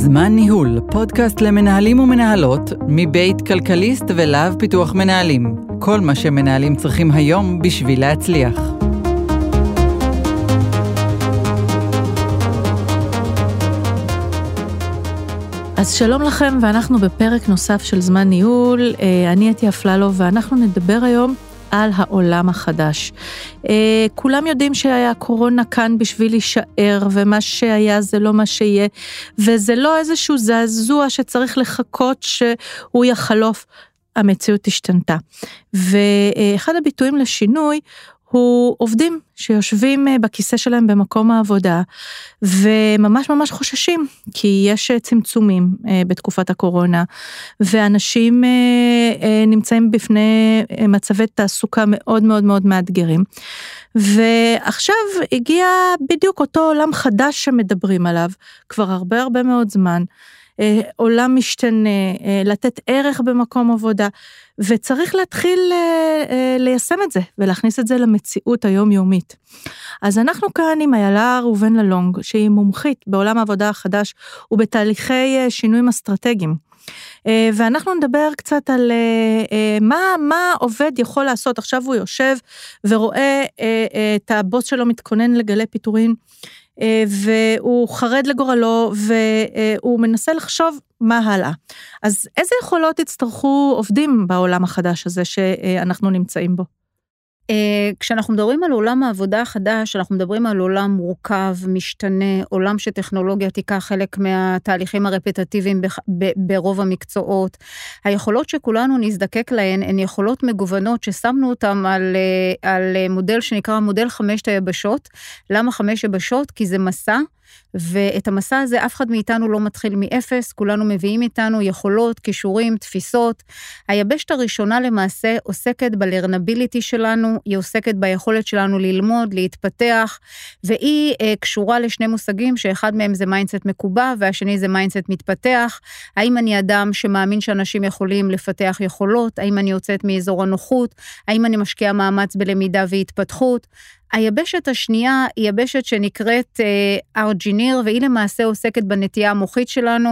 זמן ניהול, פודקאסט למנהלים ומנהלות, מבית כלכליסט ולהב פיתוח מנהלים. כל מה שמנהלים צריכים היום בשביל להצליח. אז שלום לכם, ואנחנו בפרק נוסף של זמן ניהול. אה, אני אתי אפללו, ואנחנו נדבר היום על העולם החדש. אה, כולם יודעים שהקורונה כאן בשביל להישאר, ומה שהיה זה לא מה שיהיה, וזה לא איזשהו זעזוע שצריך לחכות שהוא יחלוף. המציאות השתנתה. ואחד הביטויים לשינוי הוא עובדים שיושבים אה, בכיסא שלהם במקום העבודה וממש ממש חוששים כי יש אה, צמצומים אה, בתקופת הקורונה ואנשים נמצאים בפני מצבי תעסוקה מאוד מאוד מאוד מאתגרים. ועכשיו הגיע בדיוק אותו עולם חדש שמדברים עליו כבר הרבה הרבה מאוד זמן. עולם משתנה, לתת ערך במקום עבודה. וצריך להתחיל אה, אה, ליישם את זה ולהכניס את זה למציאות היומיומית. אז אנחנו כאן עם איילה ראובן ללונג, שהיא מומחית בעולם העבודה החדש ובתהליכי אה, שינויים אסטרטגיים. ואנחנו נדבר קצת על מה, מה עובד יכול לעשות. עכשיו הוא יושב ורואה את הבוס שלו מתכונן לגלי פיטורים. אה, והוא חרד לגורלו והוא מנסה לחשוב מה הלאה. אז איזה יכולות יצטרכו עובדים בעולם החדש הזה שאנחנו נמצאים בו? אה, כשאנחנו מדברים על עולם העבודה החדש, אנחנו מדברים על עולם מורכב, משתנה, עולם שטכנולוגיה תיקח חלק מהתהליכים הרפטטיביים ברוב המקצועות. היכולות שכולנו נזדקק להן הן יכולות מגוונות ששמנו אותן על, אה, על מודל שנקרא מודל חמשת היבשות. למה חמש יבשות? כי זה מסע. ואת המסע הזה אף אחד מאיתנו לא מתחיל מאפס, כולנו מביאים איתנו יכולות, כישורים, תפיסות. היבשת הראשונה למעשה עוסקת ב learnability שלנו, היא עוסקת ביכולת שלנו ללמוד, להתפתח, והיא אה, קשורה לשני מושגים, שאחד מהם זה mindset מקובע, והשני זה mindset מתפתח. האם אני אדם שמאמין שאנשים יכולים לפתח יכולות? האם אני יוצאת מאזור הנוחות? האם אני משקיעה מאמץ בלמידה והתפתחות? היבשת השנייה היא יבשת שנקראת אה, ארג'יניר, והיא למעשה עוסקת בנטייה המוחית שלנו.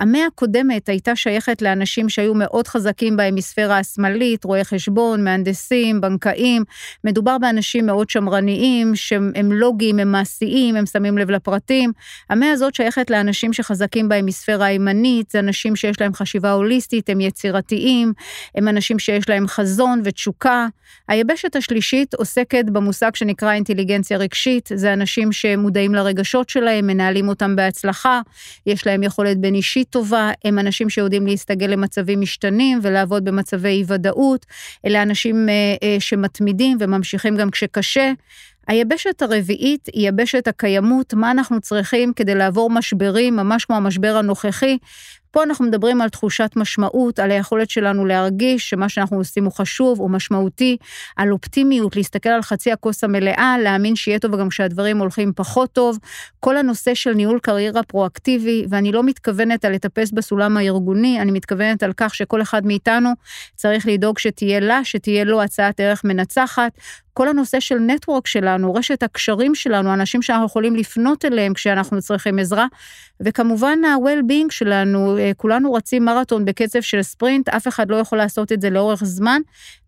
המאה הקודמת הייתה שייכת לאנשים שהיו מאוד חזקים בהמיספירה השמאלית, רואי חשבון, מהנדסים, בנקאים. מדובר באנשים מאוד שמרניים, שהם לוגיים, הם מעשיים, הם שמים לב לפרטים. המאה הזאת שייכת לאנשים שחזקים בהמיספירה הימנית, זה אנשים שיש להם חשיבה הוליסטית, הם יצירתיים, הם אנשים שיש להם חזון ותשוקה. היבשת השלישית עוסקת במושג שנקרא שנקרא אינטליגנציה רגשית, זה אנשים שמודעים לרגשות שלהם, מנהלים אותם בהצלחה, יש להם יכולת בין אישית טובה, הם אנשים שיודעים להסתגל למצבים משתנים ולעבוד במצבי אי ודאות, אלה אנשים אה, אה, שמתמידים וממשיכים גם כשקשה. היבשת הרביעית היא יבשת הקיימות, מה אנחנו צריכים כדי לעבור משברים, ממש כמו המשבר הנוכחי, פה אנחנו מדברים על תחושת משמעות, על היכולת שלנו להרגיש שמה שאנחנו עושים הוא חשוב, הוא משמעותי, על אופטימיות, להסתכל על חצי הכוס המלאה, להאמין שיהיה טוב גם כשהדברים הולכים פחות טוב. כל הנושא של ניהול קריירה פרואקטיבי, ואני לא מתכוונת על לטפס בסולם הארגוני, אני מתכוונת על כך שכל אחד מאיתנו צריך לדאוג שתהיה לה, שתהיה לו הצעת ערך מנצחת. כל הנושא של נטוורק שלנו, רשת הקשרים שלנו, אנשים שאנחנו יכולים לפנות אליהם כשאנחנו צריכים עזרה, וכמובן ה-well-being שלנו, אה, כולנו רצים מרתון בקצב של ספרינט, אף אחד לא יכול לעשות את זה לאורך זמן,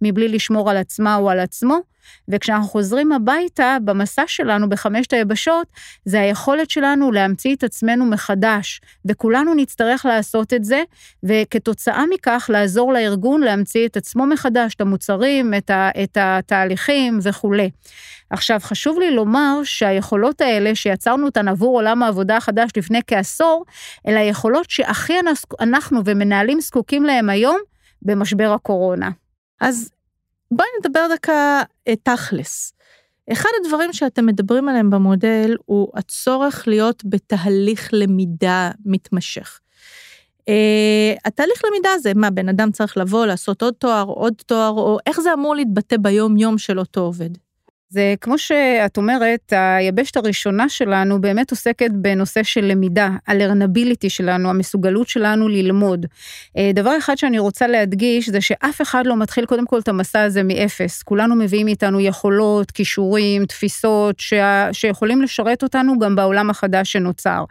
מבלי לשמור על עצמה או על עצמו. וכשאנחנו חוזרים הביתה, במסע שלנו בחמשת היבשות, זה היכולת שלנו להמציא את עצמנו מחדש, וכולנו נצטרך לעשות את זה, וכתוצאה מכך לעזור לארגון להמציא את עצמו מחדש, את המוצרים, את, ה, את התהליכים וכולי. עכשיו, חשוב לי לומר שהיכולות האלה שיצרנו אותן עבור עולם העבודה החדש לפני כעשור, אלה היכולות שהכי אנחנו ומנהלים זקוקים להם היום במשבר הקורונה. אז בואי נדבר דקה אה, תכלס. אחד הדברים שאתם מדברים עליהם במודל הוא הצורך להיות בתהליך למידה מתמשך. Uh, התהליך למידה הזה, מה, בן אדם צריך לבוא, לעשות עוד תואר, עוד תואר, או איך זה אמור להתבטא ביום-יום של אותו עובד? זה כמו שאת אומרת, היבשת הראשונה שלנו באמת עוסקת בנושא של למידה, הלרנביליטי שלנו, המסוגלות שלנו ללמוד. אה, דבר אחד שאני רוצה להדגיש זה שאף אחד לא מתחיל קודם כל את המסע הזה מאפס. כולנו מביאים איתנו יכולות, כישורים, תפיסות, שה, שיכולים לשרת אותנו גם בעולם החדש שנוצר.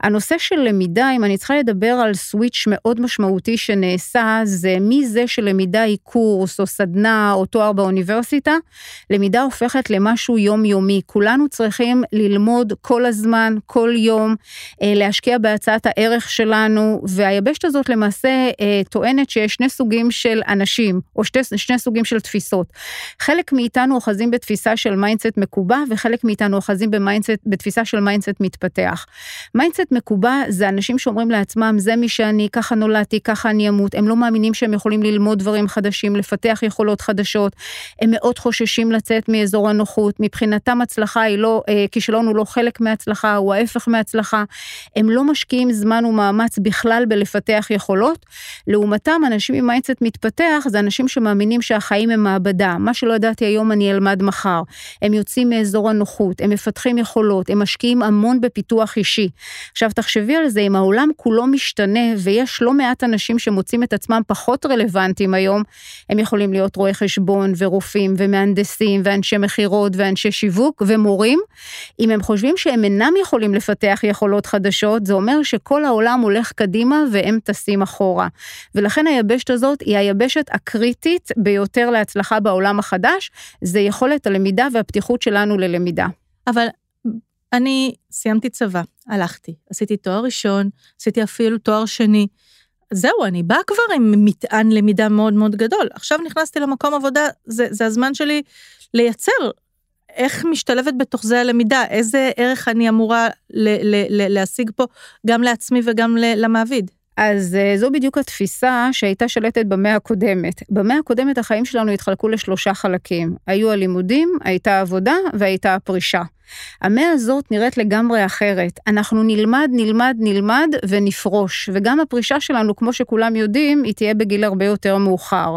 הנושא של למידה, אם אני צריכה לדבר על סוויץ' מאוד משמעותי שנעשה, זה מזה שלמידה היא קורס או סדנה או תואר באוניברסיטה, למידה הופכת למשהו יומיומי. כולנו צריכים ללמוד כל הזמן, כל יום, אה, להשקיע בהצעת הערך שלנו, והיבשת הזאת למעשה אה, טוענת שיש שני סוגים של אנשים, או שתי, שני סוגים של תפיסות. חלק מאיתנו אוחזים בתפיסה של mindset מקובע, וחלק מאיתנו אוחזים ב mindset, בתפיסה של mindset מתפתח. mindset מקובע זה אנשים שאומרים לעצמם, זה מי שאני, ככה נולדתי, ככה אני אמות, הם לא מאמינים שהם יכולים ללמוד דברים חדשים, לפתח יכולות חדשות, הם מאוד חוששים לצאת מאזור הנוחות, מבחינתם הצלחה היא לא, אה, כישלון הוא לא חלק מהצלחה, הוא ההפך מהצלחה, הם לא משקיעים זמן ומאמץ בכלל בלפתח יכולות, לעומתם אנשים עם mindset מתפתח זה אנשים שמאמינים שהחיים הם מעבדה, מה שלא ידעתי היום אני אלמד מחר, הם יוצאים מאזור הנוחות, הם מפתחים יכולות, הם משקיעים המון בפיתוח אישי. עכשיו תחשבי על זה, אם העולם כולו משתנה ויש לא מעט אנשים שמוצאים את עצמם פחות רלוונטיים היום, הם יכולים להיות רואי חשבון ורופאים ומהנדסים ואנשי מכירות ואנשי שיווק ומורים. אם הם חושבים שהם אינם יכולים לפתח יכולות חדשות, זה אומר שכל העולם הולך קדימה והם טסים אחורה. ולכן היבשת הזאת היא היבשת הקריטית ביותר להצלחה בעולם החדש, זה יכולת הלמידה והפתיחות שלנו ללמידה. אבל אני סיימתי צבא, הלכתי, עשיתי תואר ראשון, עשיתי אפילו תואר שני. זהו, אני באה כבר עם מטען למידה מאוד מאוד גדול. עכשיו נכנסתי למקום עבודה, זה, זה הזמן שלי לייצר איך משתלבת בתוך זה הלמידה, איזה ערך אני אמורה ל, ל, ל, להשיג פה, גם לעצמי וגם למעביד. אז אה, זו בדיוק התפיסה שהייתה שלטת במאה הקודמת. במאה הקודמת החיים שלנו התחלקו לשלושה חלקים. היו הלימודים, הייתה עבודה והייתה הפרישה. המאה הזאת נראית לגמרי אחרת. אנחנו נלמד, נלמד, נלמד ונפרוש. וגם הפרישה שלנו, כמו שכולם יודעים, היא תהיה בגיל הרבה יותר מאוחר.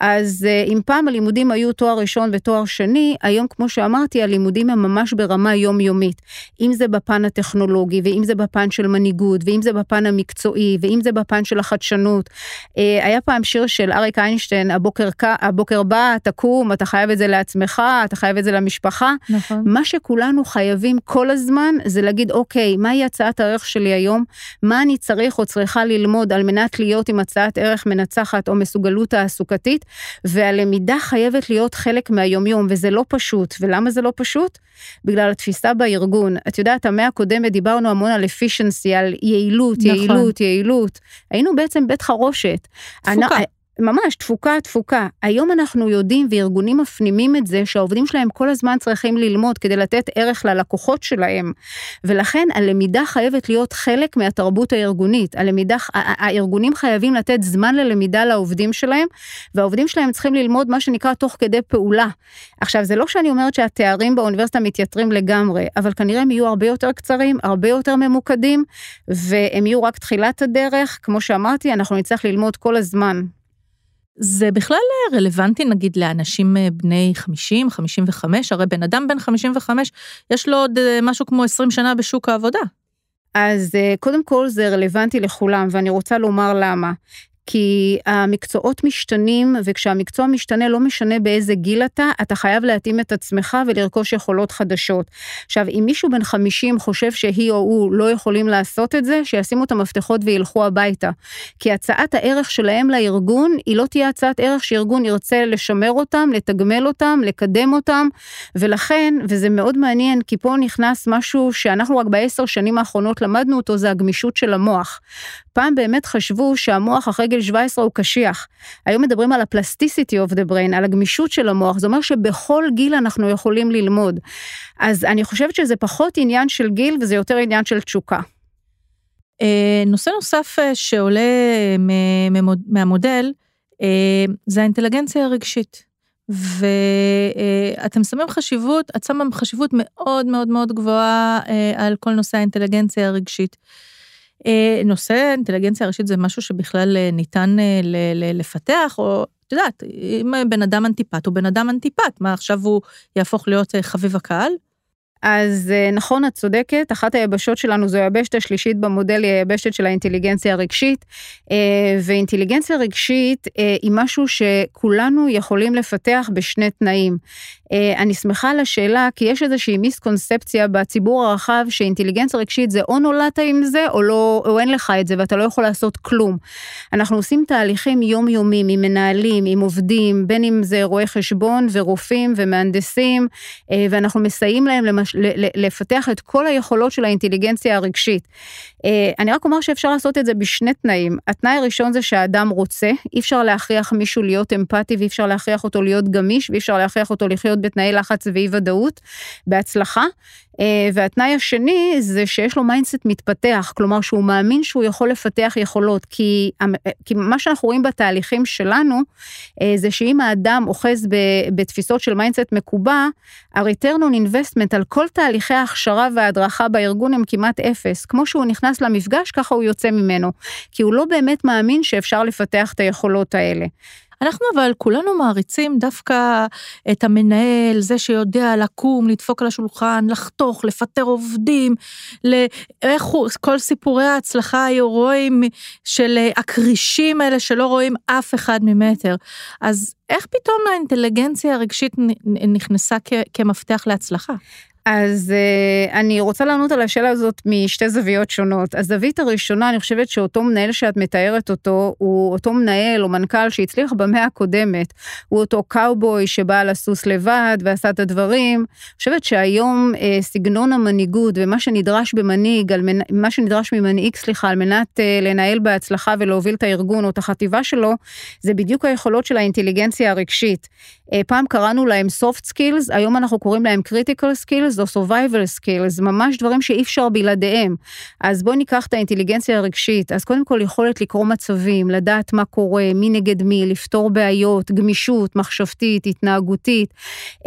אז אה, אם פעם הלימודים היו תואר ראשון ותואר שני, היום, כמו שאמרתי, הלימודים הם ממש ברמה יומיומית. אם זה בפן הטכנולוגי, ואם זה בפן של מנהיגות, ואם זה בפן המקצועי, ואם זה בפן של החדשנות. אה, היה פעם שיר של אריק איינשטיין, הבוקר, הבוקר בא, תקום, אתה חייב את זה לעצמך, אתה חייב את זה למשפחה. נכון. מה שכולם... כולנו חייבים כל הזמן זה להגיד, אוקיי, מהי הצעת הערך שלי היום? מה אני צריך או צריכה ללמוד על מנת להיות עם הצעת ערך מנצחת או מסוגלות תעסוקתית? והלמידה חייבת להיות חלק מהיומיום, וזה לא פשוט. ולמה זה לא פשוט? בגלל התפיסה בארגון. את יודעת, המאה הקודמת דיברנו המון על efficiency, על יעילות, נכון. יעילות, יעילות. היינו בעצם בית חרושת. תפוקה. ממש, תפוקה, תפוקה. היום אנחנו יודעים, וארגונים מפנימים את זה, שהעובדים שלהם כל הזמן צריכים ללמוד כדי לתת ערך ללקוחות שלהם. ולכן הלמידה חייבת להיות חלק מהתרבות הארגונית. הלמידה, הארגונים חייבים לתת זמן ללמידה לעובדים שלהם, והעובדים שלהם צריכים ללמוד מה שנקרא תוך כדי פעולה. עכשיו, זה לא שאני אומרת שהתארים באוניברסיטה מתייתרים לגמרי, אבל כנראה הם יהיו הרבה יותר קצרים, הרבה יותר ממוקדים, והם יהיו רק תחילת הדרך. כמו שאמרתי, אנחנו נצטרך ללמוד כל הזמן. זה בכלל רלוונטי נגיד לאנשים אה, בני 50, 55, הרי בן אדם בן 55, יש לו עוד אה, משהו כמו 20 שנה בשוק העבודה. אז אה, קודם כל זה רלוונטי לכולם, ואני רוצה לומר למה. כי המקצועות משתנים, וכשהמקצוע משתנה, לא משנה באיזה גיל אתה, אתה חייב להתאים את עצמך ולרכוש יכולות חדשות. עכשיו, אם מישהו בן 50 חושב שהיא או הוא לא יכולים לעשות את זה, שישימו את המפתחות וילכו הביתה. כי הצעת הערך שלהם לארגון, היא לא תהיה הצעת ערך שארגון ירצה לשמר אותם, לתגמל אותם, לקדם אותם, ולכן, וזה מאוד מעניין, כי פה נכנס משהו שאנחנו רק בעשר שנים האחרונות למדנו אותו, זה הגמישות של המוח. פעם באמת חשבו שהמוח אחרי גיל 17 הוא קשיח. היום מדברים על ה plasticity of the brain, על הגמישות של המוח, זה אומר שבכל גיל אנחנו יכולים ללמוד. אז אני חושבת שזה פחות עניין של גיל וזה יותר עניין של תשוקה. אה, נושא נוסף אה, שעולה מהמודל, אה, זה האינטליגנציה הרגשית. ואתם שמים חשיבות, את שמה חשיבות מאוד מאוד מאוד גבוהה על כל נושא האינטליגנציה הרגשית. נושא אינטליגנציה ראשית זה משהו שבכלל ניתן לפתח, או את יודעת, אם בן אדם אנטיפט הוא בן אדם אנטיפט, מה עכשיו הוא יהפוך להיות אה, חביב הקהל? אז אה, נכון, את צודקת, אחת היבשות שלנו זו היבשת השלישית במודל, היא היבשת של האינטליגנציה הרגשית, אה, ואינטליגנציה רגשית אה, היא משהו שכולנו יכולים לפתח בשני תנאים. אני שמחה על השאלה, כי יש איזושהי מיסקונספציה בציבור הרחב שאינטליגנציה רגשית זה או נולדת עם זה או, לא, או אין לך את זה ואתה לא יכול לעשות כלום. אנחנו עושים תהליכים יומיומיים עם מנהלים, עם עובדים, בין אם זה רואי חשבון ורופאים ומהנדסים, ואנחנו מסייעים להם למש... לפתח את כל היכולות של האינטליגנציה הרגשית. אה, אני רק אומר שאפשר לעשות את זה בשני תנאים. התנאי הראשון זה שהאדם רוצה, אי אפשר להכריח מישהו להיות אמפתי ואי אפשר להכריח אותו להיות גמיש ואי אפשר להכריח אותו לחיות בתנאי לחץ ואי ודאות בהצלחה. אה, והתנאי השני זה שיש לו mindset מתפתח, כלומר שהוא מאמין שהוא יכול לפתח יכולות, כי, כי מה שאנחנו רואים בתהליכים שלנו, אה, זה שאם האדם אוחז בתפיסות של mindset מקובע, ה-return on investment על כל תהליכי ההכשרה וההדרכה בארגון הם כמעט אפס. כמו שהוא נכנס למפגש, ככה הוא יוצא ממנו, כי הוא לא באמת מאמין שאפשר לפתח את היכולות האלה. אנחנו אבל כולנו מעריצים דווקא את המנהל, זה שיודע לקום, לדפוק על השולחן, לחתוך, לפטר עובדים, איך הוא, כל סיפורי ההצלחה ההירואיים של הכרישים האלה שלא רואים אף אחד ממטר. אז איך פתאום האינטליגנציה הרגשית נכנסה כמפתח להצלחה? אז uh, אני רוצה לענות על השאלה הזאת משתי זוויות שונות. הזווית הראשונה, אני חושבת שאותו מנהל שאת מתארת אותו, הוא אותו מנהל או מנכ"ל שהצליח במאה הקודמת. הוא אותו קאובוי שבא על הסוס לבד ועשה את הדברים. אני חושבת שהיום uh, סגנון המנהיגות ומה שנדרש במנהיג, מנ... מה שנדרש ממנהיג, סליחה, על מנת uh, לנהל בהצלחה ולהוביל את הארגון או את החטיבה שלו, זה בדיוק היכולות של האינטליגנציה הרגשית. Uh, פעם קראנו להם soft skills, היום אנחנו קוראים להם critical skills. Skills או survival skills, ממש דברים שאי אפשר בלעדיהם. אז בואי ניקח את האינטליגנציה הרגשית, אז קודם כל יכולת לקרוא מצבים, לדעת מה קורה, מי נגד מי, לפתור בעיות, גמישות, מחשבתית, התנהגותית,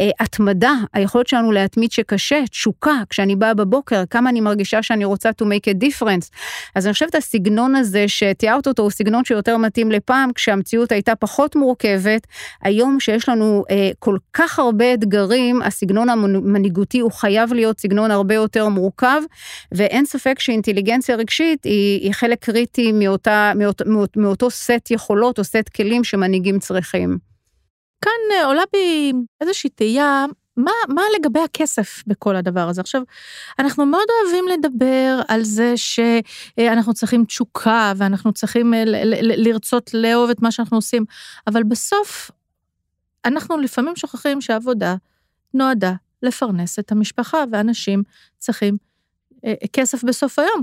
אה, התמדה, היכולת שלנו להתמיד שקשה, תשוקה, כשאני באה בבוקר, כמה אני מרגישה שאני רוצה to make a difference. אז אני חושבת הסגנון הזה שתיארת אותו הוא סגנון שיותר מתאים לפעם, כשהמציאות הייתה פחות מורכבת, היום שיש לנו אה, כל כך הרבה אתגרים, הסגנון המנהיגותי הוא חייב להיות סגנון הרבה יותר מורכב, ואין ספק שאינטליגנציה רגשית היא, היא חלק קריטי מאותה, מאות, מאות, מאותו סט יכולות או סט כלים שמנהיגים צריכים. כאן אה, עולה בי איזושהי תהייה, מה, מה לגבי הכסף בכל הדבר הזה? עכשיו, אנחנו מאוד אוהבים לדבר על זה שאנחנו צריכים תשוקה ואנחנו צריכים אה, לרצות לאהוב את מה שאנחנו עושים, אבל בסוף אנחנו לפעמים שוכחים שעבודה נועדה לפרנס את המשפחה, ואנשים צריכים אה, כסף בסוף היום.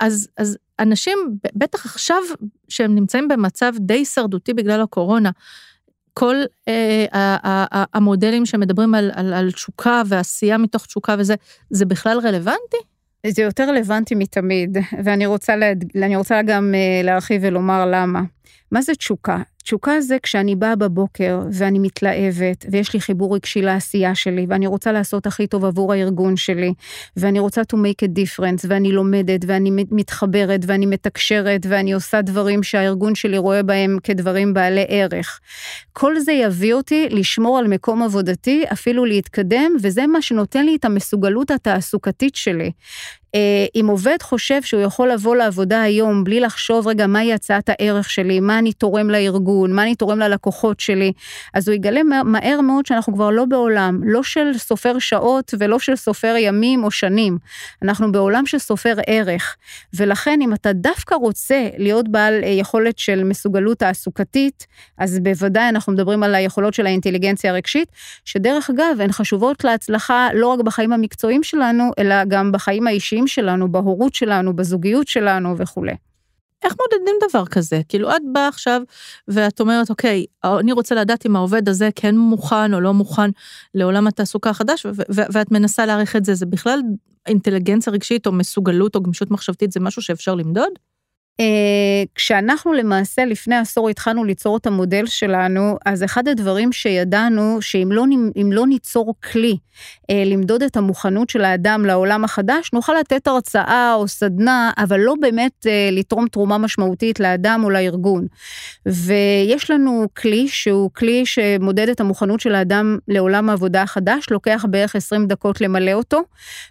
אז, אז אנשים, בטח עכשיו שהם נמצאים במצב די הישרדותי בגלל הקורונה, כל אה, המודלים שמדברים על, על, על תשוקה ועשייה מתוך תשוקה וזה, זה בכלל רלוונטי? זה יותר רלוונטי מתמיד, ואני רוצה, לה, רוצה גם אה, להרחיב ולומר למה. מה זה תשוקה? תשוקה זה כשאני באה בבוקר ואני מתלהבת ויש לי חיבור רגשי לעשייה שלי ואני רוצה לעשות הכי טוב עבור הארגון שלי ואני רוצה to make a difference ואני לומדת ואני מתחברת ואני מתקשרת ואני עושה דברים שהארגון שלי רואה בהם כדברים בעלי ערך. כל זה יביא אותי לשמור על מקום עבודתי, אפילו להתקדם, וזה מה שנותן לי את המסוגלות התעסוקתית שלי. אה, אם עובד חושב שהוא יכול לבוא לעבודה היום בלי לחשוב, רגע, מהי הצעת הערך שלי, מה אני תורם לארגון, מה אני תורם ללקוחות שלי, אז הוא יגלה מהר מאוד שאנחנו כבר לא בעולם, לא של סופר שעות ולא של סופר ימים או שנים, אנחנו בעולם של סופר ערך. ולכן אם אתה דווקא רוצה להיות בעל אה, יכולת של מסוגלות תעסוקתית, אז בוודאי אנחנו מדברים על היכולות של האינטליגנציה הרגשית, שדרך אגב, הן חשובות להצלחה לא רק בחיים המקצועיים שלנו, אלא גם בחיים האישיים בחיים שלנו, בהורות שלנו, בזוגיות שלנו וכולי. איך מודדים דבר כזה? כאילו, את באה עכשיו ואת אומרת, אוקיי, אני רוצה לדעת אם העובד הזה כן מוכן או לא מוכן לעולם התעסוקה החדש, ואת מנסה להעריך את זה, זה בכלל אינטליגנציה רגשית או מסוגלות או גמישות מחשבתית, זה משהו שאפשר למדוד? Uh, כשאנחנו למעשה לפני עשור התחלנו ליצור את המודל שלנו, אז אחד הדברים שידענו, שאם לא, לא ניצור כלי uh, למדוד את המוכנות של האדם לעולם החדש, נוכל לתת הרצאה או סדנה, אבל לא באמת uh, לתרום תרומה משמעותית לאדם או לארגון. ויש לנו כלי שהוא כלי שמודד את המוכנות של האדם לעולם העבודה החדש, לוקח בערך 20 דקות למלא אותו,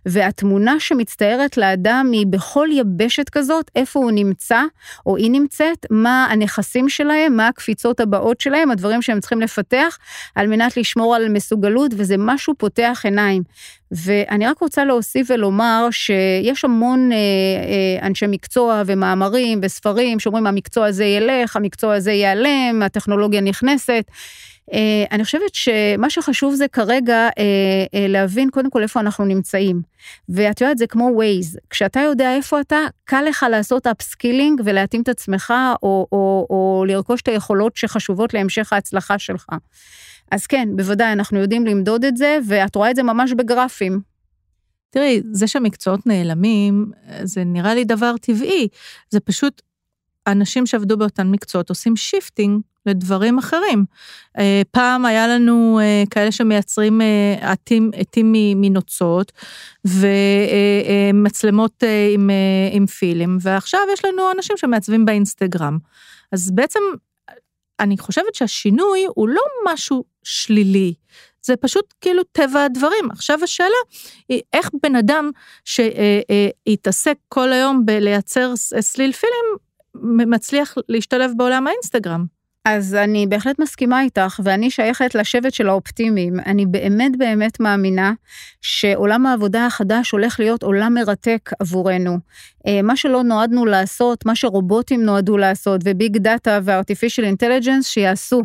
והתמונה שמצטיירת לאדם היא בכל יבשת כזאת, איפה הוא נמצא. נמצא, או היא נמצאת, מה הנכסים שלהם, מה הקפיצות הבאות שלהם, הדברים שהם צריכים לפתח, על מנת לשמור על מסוגלות, וזה משהו פותח עיניים. ואני רק רוצה להוסיף ולומר שיש המון אה, אה, אנשי מקצוע ומאמרים וספרים שאומרים המקצוע הזה ילך, המקצוע הזה ייעלם, הטכנולוגיה נכנסת. אה, אני חושבת שמה שחשוב זה כרגע אה, אה, להבין קודם כל איפה אנחנו נמצאים. ואת יודעת, זה כמו ווייז, כשאתה יודע איפה אתה, קל לך לעשות upskilling ולהתאים את עצמך, או, או, או לרכוש את היכולות שחשובות להמשך ההצלחה שלך. אז כן, בוודאי, אנחנו יודעים למדוד את זה, ואת רואה את זה ממש בגרפים. תראי, זה שהמקצועות נעלמים, זה נראה לי דבר טבעי. זה פשוט, אנשים שעבדו באותן מקצועות עושים shifting לדברים אחרים. אה, פעם היה לנו אה, כאלה שמייצרים אה, עטים, עטים מנוצות ומצלמות עם, עם פילם, ועכשיו יש לנו אנשים שמעצבים באינסטגרם. אז בעצם אני חושבת שהשינוי הוא לא משהו שלילי, זה פשוט כאילו טבע הדברים. עכשיו השאלה היא איך בן אדם שהתעסק כל היום בלייצר סליל פילם, מצליח להשתלב בעולם האינסטגרם. אז אני בהחלט מסכימה איתך, ואני שייכת לשבט של האופטימיים. אני באמת באמת מאמינה שעולם העבודה החדש הולך להיות עולם מרתק עבורנו. אה, מה שלא נועדנו לעשות, מה שרובוטים נועדו לעשות, ו big data ו artificial intelligence, שיעשו.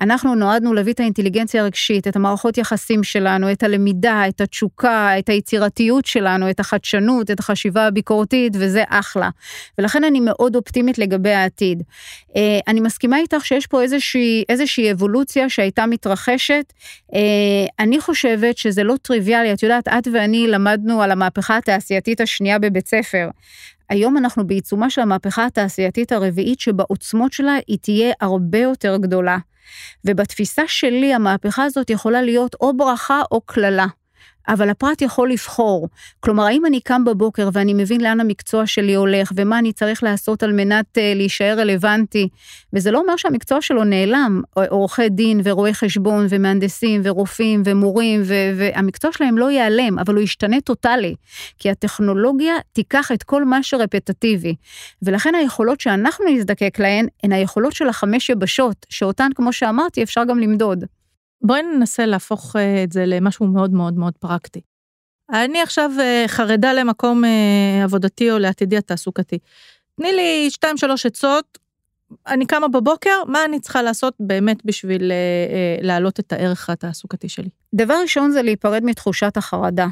אנחנו נועדנו להביא את האינטליגנציה הרגשית, את המערכות יחסים שלנו, את הלמידה, את התשוקה, את היצירתיות שלנו, את החדשנות, את החשיבה הביקורתית, וזה אחלה. ולכן אני מאוד אופטימית לגבי העתיד. אה, אני מסכימה איתך שיש פה איזושהי, איזושהי אבולוציה שהייתה מתרחשת. אה, אני חושבת שזה לא טריוויאלי, את יודעת, את ואני למדנו על המהפכה התעשייתית השנייה בבית ספר. היום אנחנו בעיצומה של המהפכה התעשייתית הרביעית, שבעוצמות שלה היא תהיה הרבה יותר גדולה. ובתפיסה שלי, המהפכה הזאת יכולה להיות או ברכה או קללה. אבל הפרט יכול לבחור. כלומר, האם אני קם בבוקר ואני מבין לאן המקצוע שלי הולך, ומה אני צריך לעשות על מנת uh, להישאר רלוונטי, וזה לא אומר שהמקצוע שלו נעלם, עורכי דין ורואי חשבון ומהנדסים ורופאים ומורים, והמקצוע שלהם לא ייעלם, אבל הוא ישתנה טוטאלי, כי הטכנולוגיה תיקח את כל מה שרפטטיבי. ולכן היכולות שאנחנו נזדקק להן, הן היכולות של החמש יבשות, שאותן, כמו שאמרתי, אפשר גם למדוד. בואי ננסה להפוך אה, את זה למשהו מאוד מאוד מאוד פרקטי. אני עכשיו אה, חרדה למקום אה, עבודתי או לעתידי התעסוקתי. תני לי שתיים שלוש עצות, אני קמה בבוקר, מה אני צריכה לעשות באמת בשביל להעלות את הערך התעסוקתי שלי? דבר ראשון זה להיפרד מתחושת החרדה.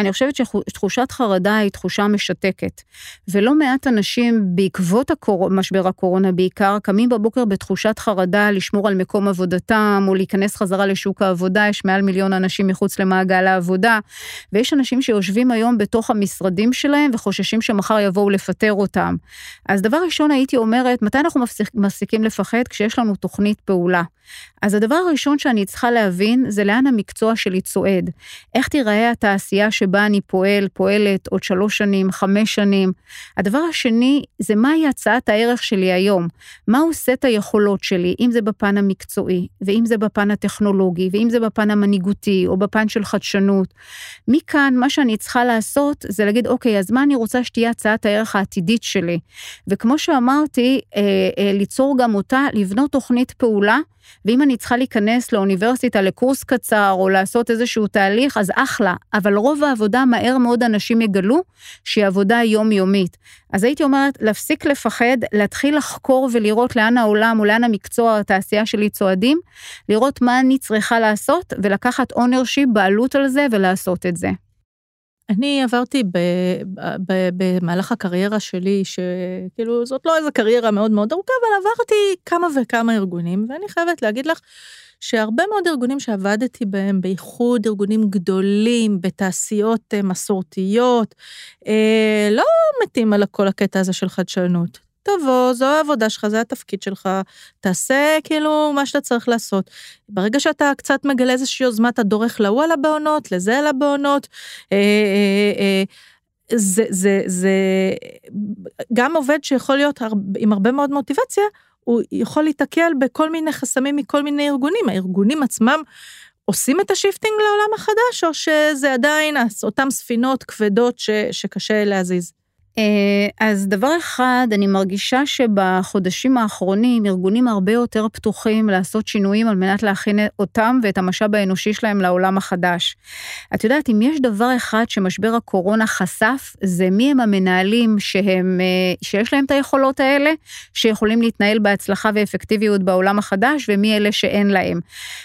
אני חושבת שתחושת חרדה היא תחושה משתקת. ולא מעט אנשים בעקבות הקור... משבר הקורונה בעיקר, קמים בבוקר בתחושת חרדה לשמור על מקום עבודתם או להיכנס חזרה לשוק העבודה, יש מעל מיליון אנשים מחוץ למעגל העבודה, ויש אנשים שיושבים היום בתוך המשרדים שלהם וחוששים שמחר יבואו לפטר אותם. אז דבר ראשון הייתי אומרת, מתי אנחנו מפסיק, מפסיקים לפחד? כשיש לנו תוכנית פעולה. אז הדבר הראשון שאני צריכה להבין זה לאן המקצוע שלי צועד. איך תיראה התעשייה שבה אני פועל, פועלת עוד שלוש שנים, חמש שנים. הדבר השני זה מהי הצעת הערך שלי היום. מהו סט היכולות שלי, אם זה בפן המקצועי, ואם זה בפן הטכנולוגי, ואם זה בפן המנהיגותי, או בפן של חדשנות. מכאן, מה שאני צריכה לעשות זה להגיד, אוקיי, אז מה אני רוצה שתהיה הצעת הערך העתידית שלי? וכמו שאמרתי, אה, אה, ליצור גם אותה, לבנות תוכנית פעולה. ואם אני צריכה להיכנס לאוניברסיטה לקורס קצר או לעשות איזשהו תהליך, אז אחלה, אבל רוב העבודה מהר מאוד אנשים יגלו שהיא עבודה יומיומית. אז הייתי אומרת, להפסיק לפחד, להתחיל לחקור ולראות לאן העולם או לאן המקצוע, התעשייה שלי צועדים, לראות מה אני צריכה לעשות ולקחת ownership, בעלות על זה ולעשות את זה. אני עברתי במהלך הקריירה שלי, שכאילו זאת לא איזו קריירה מאוד מאוד ארוכה, אבל עברתי כמה וכמה ארגונים, ואני חייבת להגיד לך שהרבה מאוד ארגונים שעבדתי בהם, בייחוד ארגונים גדולים, בתעשיות אה, מסורתיות, אה, לא מתים על כל הקטע הזה של חדשנות. תבוא, זו העבודה שלך, זה התפקיד שלך, תעשה כאילו מה שאתה צריך לעשות. ברגע שאתה קצת מגלה איזושהי יוזמה, אתה דורך להוא על הבהונות, לזה על הבהונות. אה, אה, אה, זה, זה, זה גם עובד שיכול להיות עם הרבה מאוד מוטיבציה, הוא יכול להתקל בכל מיני חסמים מכל מיני ארגונים. הארגונים עצמם עושים את ה shifting לעולם החדש, או שזה עדיין אותן ספינות כבדות ש, שקשה להזיז? אה, אז דבר אחד, אני מרגישה שבחודשים האחרונים ארגונים הרבה יותר פתוחים לעשות שינויים על מנת להכין אותם ואת המשאב האנושי שלהם לעולם החדש. את יודעת, אם יש דבר אחד שמשבר הקורונה חשף, זה מי הם המנהלים שהם, אה, שיש להם את היכולות האלה, שיכולים להתנהל בהצלחה ואפקטיביות בעולם החדש, ומי אלה שאין להם.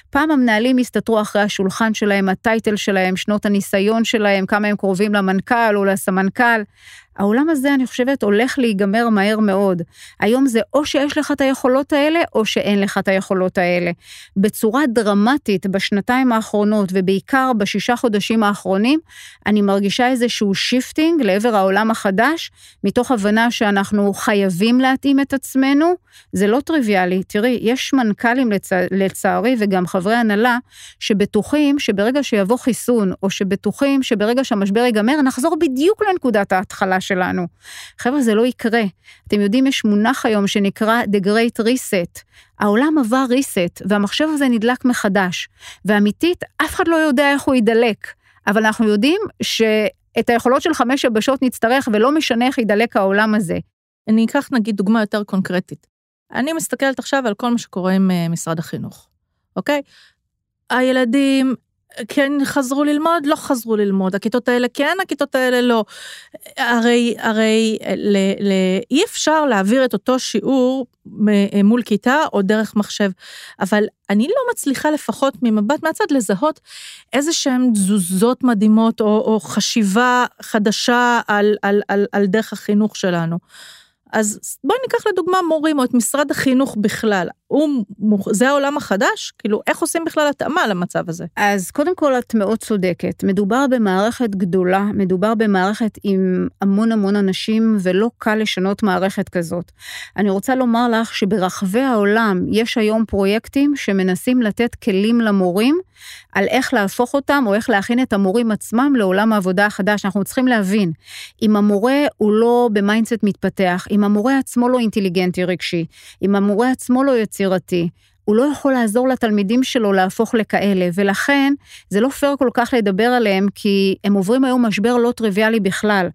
פעם המנהלים הסתתרו אחרי השולחן שלהם, הטייטל שלהם, שנות הניסיון שלהם, כמה הם קרובים למנכ"ל או לסמנכ"ל. העולם הזה, אני חושבת, הולך להיגמר מהר מאוד. היום זה או שיש לך את היכולות האלה, או שאין לך את היכולות האלה. בצורה דרמטית בשנתיים האחרונות, ובעיקר בשישה חודשים האחרונים, אני מרגישה איזשהו shifting לעבר העולם החדש, מתוך הבנה שאנחנו חייבים להתאים את עצמנו. זה לא טריוויאלי. תראי, יש מנכ"לים לצ... לצערי, וגם חברי הנהלה, שבטוחים שברגע שיבוא חיסון, או שבטוחים שברגע שהמשבר ייגמר, נחזור בדיוק לנקודת ההתחלה שלנו. חבר'ה, זה לא יקרה. אתם יודעים, יש מונח היום שנקרא The Great Reset. העולם עבר reset, והמחשב הזה נדלק מחדש. ואמיתית, אף אחד לא יודע איך הוא יידלק. אבל אנחנו יודעים שאת היכולות של חמש יבשות נצטרך, ולא משנה איך יידלק העולם הזה. אני אקח נגיד דוגמה יותר קונקרטית. אני מסתכלת עכשיו על כל מה שקורה עם אה, משרד החינוך, אוקיי? הילדים כן חזרו ללמוד, לא חזרו ללמוד, הכיתות האלה כן, הכיתות האלה לא. הרי, הרי ל, ל, אי אפשר להעביר את אותו שיעור מול כיתה או דרך מחשב, אבל אני לא מצליחה לפחות ממבט מהצד לזהות איזה שהן תזוזות מדהימות או, או חשיבה חדשה על, על, על, על דרך החינוך שלנו. אז בואי ניקח לדוגמה מורים או את משרד החינוך בכלל. הוא, זה העולם החדש? כאילו, איך עושים בכלל התאמה למצב הזה? אז קודם כל, את מאוד צודקת. מדובר במערכת גדולה, מדובר במערכת עם המון המון אנשים, ולא קל לשנות מערכת כזאת. אני רוצה לומר לך שברחבי העולם יש היום פרויקטים שמנסים לתת כלים למורים על איך להפוך אותם, או איך להכין את המורים עצמם לעולם העבודה החדש. אנחנו צריכים להבין, אם המורה הוא לא ב mindset מתפתח, אם המורה עצמו לא אינטליגנטי רגשי, אם המורה עצמו לא יצירתי, הוא לא יכול לעזור לתלמידים שלו להפוך לכאלה, ולכן זה לא פייר כל כך לדבר עליהם, כי הם עוברים היום משבר לא טריוויאלי בכלל.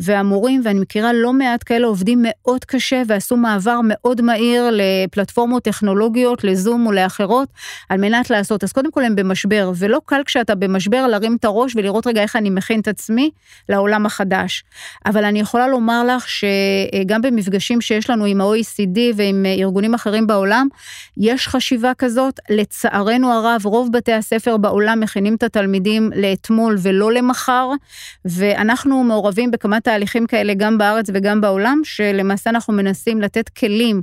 והמורים, ואני מכירה לא מעט כאלה, עובדים מאוד קשה ועשו מעבר מאוד מהיר לפלטפורמות טכנולוגיות, לזום ולאחרות, על מנת לעשות. אז קודם כל הם במשבר, ולא קל כשאתה במשבר להרים את הראש ולראות רגע איך אני מכין את עצמי לעולם החדש. אבל אני יכולה לומר לך שגם במפגשים שיש לנו עם ה-OECD ועם ארגונים אחרים בעולם, יש חשיבה כזאת. לצערנו הרב, רוב בתי הספר בעולם מכינים את התלמידים לאתמול ולא למחר, ואנחנו מעורבים בכמה תהליכים כאלה גם בארץ וגם בעולם, שלמעשה אנחנו מנסים לתת כלים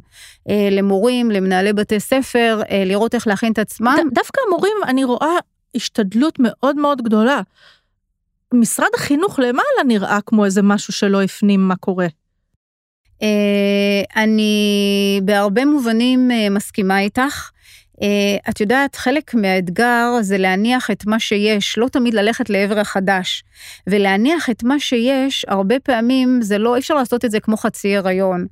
אה, למורים, למנהלי בתי ספר, אה, לראות איך להכין את עצמם. ד- דווקא המורים, אני רואה השתדלות מאוד מאוד גדולה. משרד החינוך למעלה נראה כמו איזה משהו שלא הפנים מה קורה. אה, אני בהרבה מובנים אה, מסכימה איתך. אה, את יודעת, חלק מהאתגר זה להניח את מה שיש, לא תמיד ללכת לעבר החדש. ולהניח את מה שיש, הרבה פעמים זה לא, אי אפשר לעשות את זה כמו חצי הריון.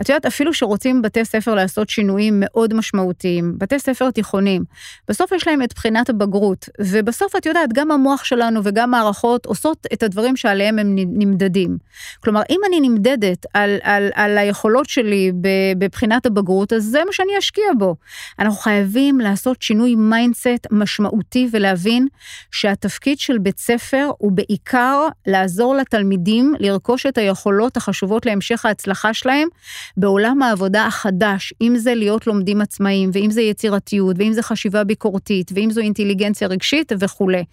את יודעת, אפילו שרוצים בתי ספר לעשות שינויים מאוד משמעותיים, בתי ספר תיכונים, בסוף יש להם את בחינת הבגרות, ובסוף את יודעת, גם המוח שלנו וגם מערכות עושות את הדברים שעליהם הם נמדדים. כלומר, אם אני נמדדת על, על, על היכולות שלי בבחינת הבגרות, אז זה מה שאני אשקיע בו. אנחנו חייבים לעשות שינוי mindset משמעותי ולהבין שהתפקיד של בית ספר הוא בעיקר לעזור לתלמידים לרכוש את היכולות החשובות להמשך ההצלחה שלהם בעולם העבודה החדש, אם זה להיות לומדים עצמאיים, ואם זה יצירתיות, ואם זה חשיבה ביקורתית, ואם זו אינטליגנציה רגשית וכולי.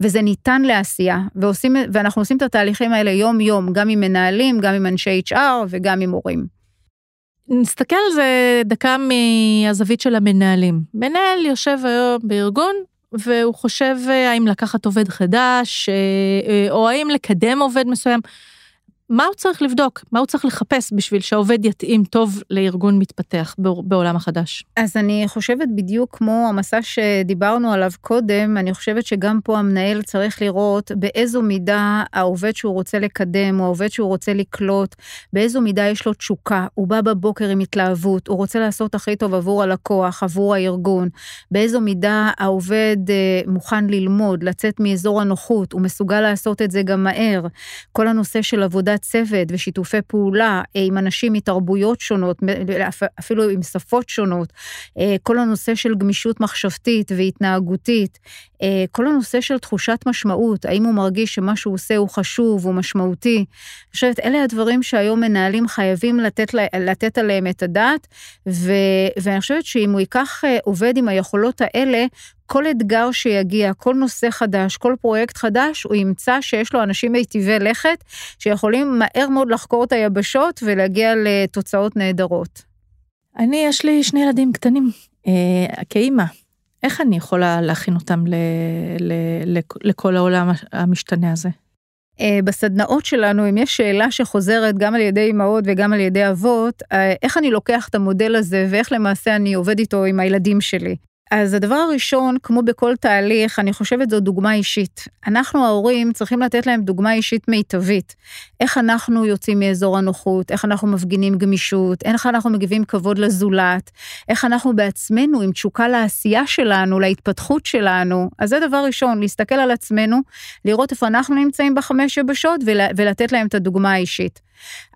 וזה ניתן לעשייה, ועושים, ואנחנו עושים את התהליכים האלה יום-יום, גם עם מנהלים, גם עם אנשי HR וגם עם מורים. נסתכל על זה דקה מהזווית של המנהלים. מנהל יושב היום בארגון, והוא חושב אה, האם לקחת עובד חדש, אה, אה, או האם לקדם עובד מסוים. מה הוא צריך לבדוק? מה הוא צריך לחפש בשביל שהעובד יתאים טוב לארגון מתפתח בעולם החדש? אז אני חושבת בדיוק כמו המסע שדיברנו עליו קודם, אני חושבת שגם פה המנהל צריך לראות באיזו מידה העובד שהוא רוצה לקדם, או העובד שהוא רוצה לקלוט, באיזו מידה יש לו תשוקה, הוא בא בבוקר עם התלהבות, הוא רוצה לעשות הכי טוב עבור הלקוח, עבור הארגון, באיזו מידה העובד אה, מוכן ללמוד, לצאת מאזור הנוחות, הוא מסוגל לעשות את זה גם מהר. כל הנושא של עבודת צוות ושיתופי פעולה אה, עם אנשים מתרבויות שונות, אפילו עם שפות שונות, אה, כל הנושא של גמישות מחשבתית והתנהגותית, אה, כל הנושא של תחושת משמעות, האם הוא מרגיש שמה שהוא עושה הוא חשוב, הוא משמעותי. אני חושבת, אלה הדברים שהיום מנהלים חייבים לתת, לתת עליהם את הדעת, ו, ואני חושבת שאם הוא ייקח עובד עם היכולות האלה, כל אתגר שיגיע, כל נושא חדש, כל פרויקט חדש, הוא ימצא שיש לו אנשים מיטיבי לכת, שיכולים מהר מאוד לחקור את היבשות ולהגיע לתוצאות נהדרות. אני, יש לי שני ילדים קטנים, אה, כאימא. איך אני יכולה להכין אותם ל, ל, ל, לכל העולם המשתנה הזה? אה, בסדנאות שלנו, אם יש שאלה שחוזרת גם על ידי אמהות וגם על ידי אבות, אה, איך אני לוקח את המודל הזה ואיך למעשה אני עובד איתו עם הילדים שלי. אז הדבר הראשון, כמו בכל תהליך, אני חושבת זו דוגמה אישית. אנחנו ההורים צריכים לתת להם דוגמה אישית מיטבית. איך אנחנו יוצאים מאזור הנוחות, איך אנחנו מפגינים גמישות, איך אנחנו מגיבים כבוד לזולת, איך אנחנו בעצמנו עם תשוקה לעשייה שלנו, להתפתחות שלנו. אז זה דבר ראשון, להסתכל על עצמנו, לראות איפה אנחנו נמצאים בחמש יבשות ולתת להם את הדוגמה האישית.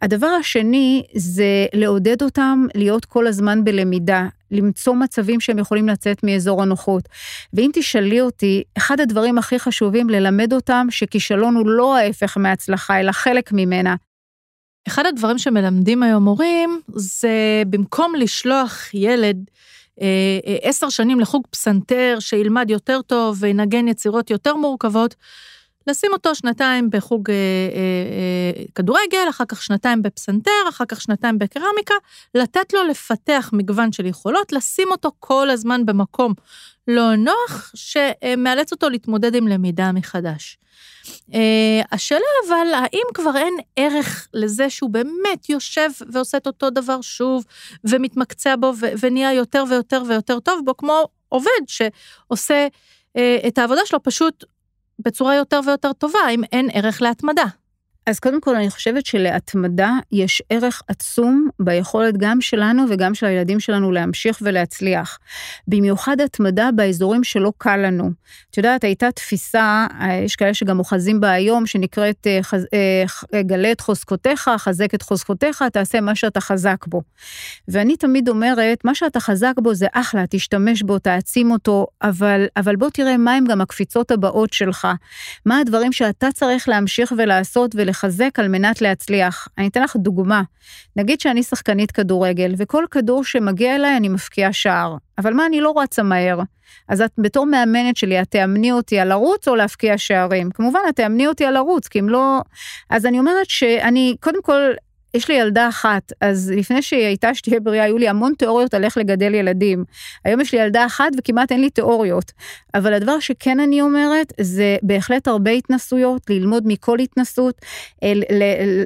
הדבר השני זה לעודד אותם להיות כל הזמן בלמידה, למצוא מצבים שהם יכולים לצאת מאזור הנוחות. ואם תשאלי אותי, אחד הדברים הכי חשובים ללמד אותם שכישלון הוא לא ההפך מהצלחה, אלא חלק ממנה. אחד הדברים שמלמדים היום הורים, זה במקום לשלוח ילד אה, אה, עשר שנים לחוג פסנתר, שילמד יותר טוב וינגן יצירות יותר מורכבות, לשים אותו שנתיים בחוג אה, אה, אה, כדורגל, אחר כך שנתיים בפסנתר, אחר כך שנתיים בקרמיקה, לתת לו לפתח מגוון של יכולות, לשים אותו כל הזמן במקום לא נוח, שמאלץ אותו להתמודד עם למידה מחדש. אה, השאלה אבל, האם כבר אין ערך לזה שהוא באמת יושב ועושה את אותו דבר שוב, ומתמקצע בו ונהיה יותר ויותר ויותר טוב בו, כמו עובד שעושה אה, את העבודה שלו פשוט בצורה יותר ויותר טובה, אם אין ערך להתמדה. אז קודם כל, אני חושבת שלהתמדה יש ערך עצום ביכולת גם שלנו וגם של הילדים שלנו להמשיך ולהצליח. במיוחד התמדה באזורים שלא קל לנו. את יודעת, הייתה תפיסה, יש כאלה שגם אוחזים בה היום, שנקראת אה, אה, גלה את חוזקותיך, חזק את חוזקותיך, תעשה מה שאתה חזק בו. ואני תמיד אומרת, מה שאתה חזק בו זה אחלה, תשתמש בו, תעצים אותו, אבל, אבל בוא תראה מהם גם הקפיצות הבאות שלך. מה הדברים שאתה צריך להמשיך ולעשות ולח... לחזק על מנת להצליח. אני אתן לך דוגמה. נגיד שאני שחקנית כדורגל, וכל כדור שמגיע אליי אני מפקיעה שער. אבל מה, אני לא רצה מהר. אז את בתור מאמנת שלי, את תאמני אותי על לרוץ או להפקיע שערים? כמובן, את תאמני אותי על לרוץ, כי אם לא... אז אני אומרת שאני, קודם כל, יש לי ילדה אחת, אז לפני שהיא הייתה שתהיה בריאה, היו לי המון תיאוריות על איך לגדל ילדים. היום יש לי ילדה אחת וכמעט אין לי תיאוריות. אבל הדבר שכן אני אומרת, זה בהחלט הרבה התנסויות, ללמוד מכל התנסות,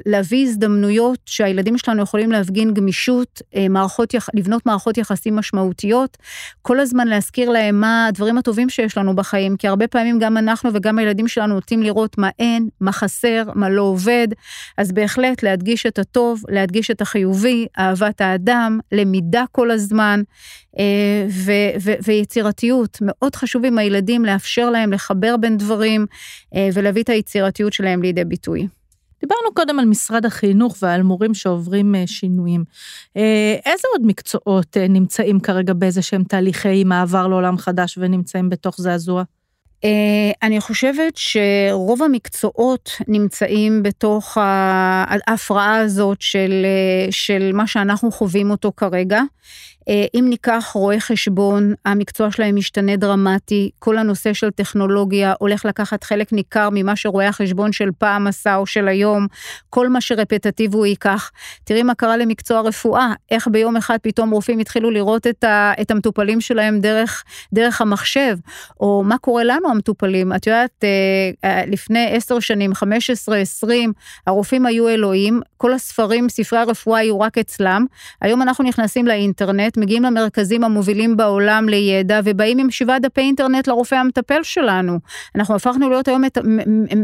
להביא הזדמנויות שהילדים שלנו יכולים להפגין גמישות, אה, מערכות, לבנות מערכות יחסים משמעותיות, כל הזמן להזכיר להם מה הדברים הטובים שיש לנו בחיים, כי הרבה פעמים גם אנחנו וגם הילדים שלנו נוטים לראות מה אין, מה חסר, מה לא עובד, אז בהחלט להדגיש את הטוב, להדגיש את החיובי, אהבת האדם, למידה כל הזמן, אה, ו- ו- ויצירתיות. מאוד חשוב עם הילדים לאפשר להם לחבר בין דברים אה, ולהביא את היצירתיות שלהם לידי ביטוי. דיברנו קודם על משרד החינוך ועל מורים שעוברים אה, שינויים. איזה עוד מקצועות נמצאים כרגע באיזה שהם תהליכי מעבר לעולם חדש ונמצאים בתוך זעזוע? אני חושבת שרוב המקצועות נמצאים בתוך ההפרעה הזאת של, של מה שאנחנו חווים אותו כרגע. אה, אם ניקח רואי חשבון, המקצוע שלהם משתנה דרמטי, כל הנושא של טכנולוגיה הולך לקחת חלק ניכר ממה שרואי החשבון של פעם עשה או של היום, כל מה שרפטטיבי הוא ייקח. תראי מה קרה למקצוע רפואה, איך ביום אחד פתאום רופאים התחילו לראות את, ה, את המטופלים שלהם דרך, דרך המחשב, או מה קורה לנו המטופלים. את יודעת, לפני עשר שנים, 15, 20, הרופאים היו אלוהים, כל הספרים, ספרי הרפואה היו רק אצלם. היום אנחנו נכנסים לאינטרנט, מגיעים למרכזים המובילים בעולם לידע, ובאים עם שבעה דפי אינטרנט לרופא המטפל שלנו. אנחנו הפכנו להיות היום את,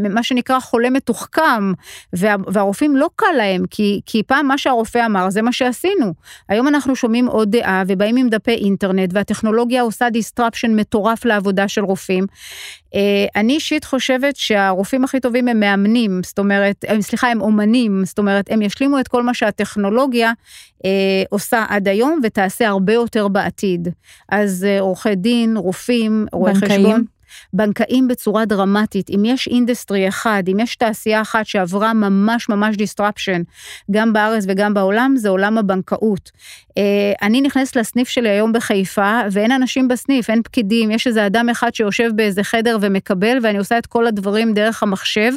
מה שנקרא חולה מתוחכם, וה, והרופאים לא קל להם, כי, כי פעם מה שהרופא אמר זה מה שעשינו. היום אנחנו שומעים עוד דעה ובאים עם דפי אינטרנט, והטכנולוגיה עושה disruption מטורף לעבודה של רופאים. אה, אני אישית חושבת שהרופאים הכי טובים הם מאמנים, זאת אומרת, הם, סליחה, הם אומנים, זאת אומרת, הם ישלימו את כל מה שהטכנולוגיה אה, עושה עד היום ותעשה הרבה יותר בעתיד. אז אה, עורכי דין, רופאים, רואי חשבון. בנקאים בצורה דרמטית. אם יש industry אחד, אם יש תעשייה אחת שעברה ממש ממש disruption, גם בארץ וגם בעולם, זה עולם הבנקאות. אה, אני נכנסת לסניף שלי היום בחיפה, ואין אנשים בסניף, אין פקידים, יש איזה אדם אחד שיושב באיזה חדר ומקבל, ואני עושה את כל הדברים דרך המחשב.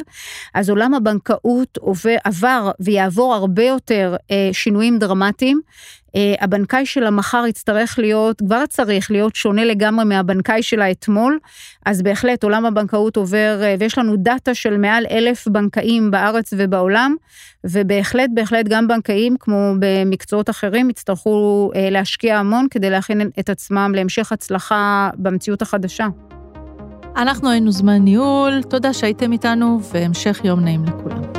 אז עולם הבנקאות עבר ויעבור הרבה יותר אה, שינויים דרמטיים. אה, הבנקאי של המחר יצטרך להיות, כבר צריך להיות שונה לגמרי מהבנקאי של האתמול, אז בהחלט עולם הבנקאות עובר, אה, ויש לנו דאטה של מעל אלף בנקאים בארץ ובעולם, ובהחלט, בהחלט גם בנקאים, כמו במקצועות אחרים, יצטרכו אה, להשקיע המון כדי להכין את עצמם להמשך הצלחה במציאות החדשה. אנחנו היינו זמן ניהול, תודה שהייתם איתנו, והמשך יום נעים לכולם.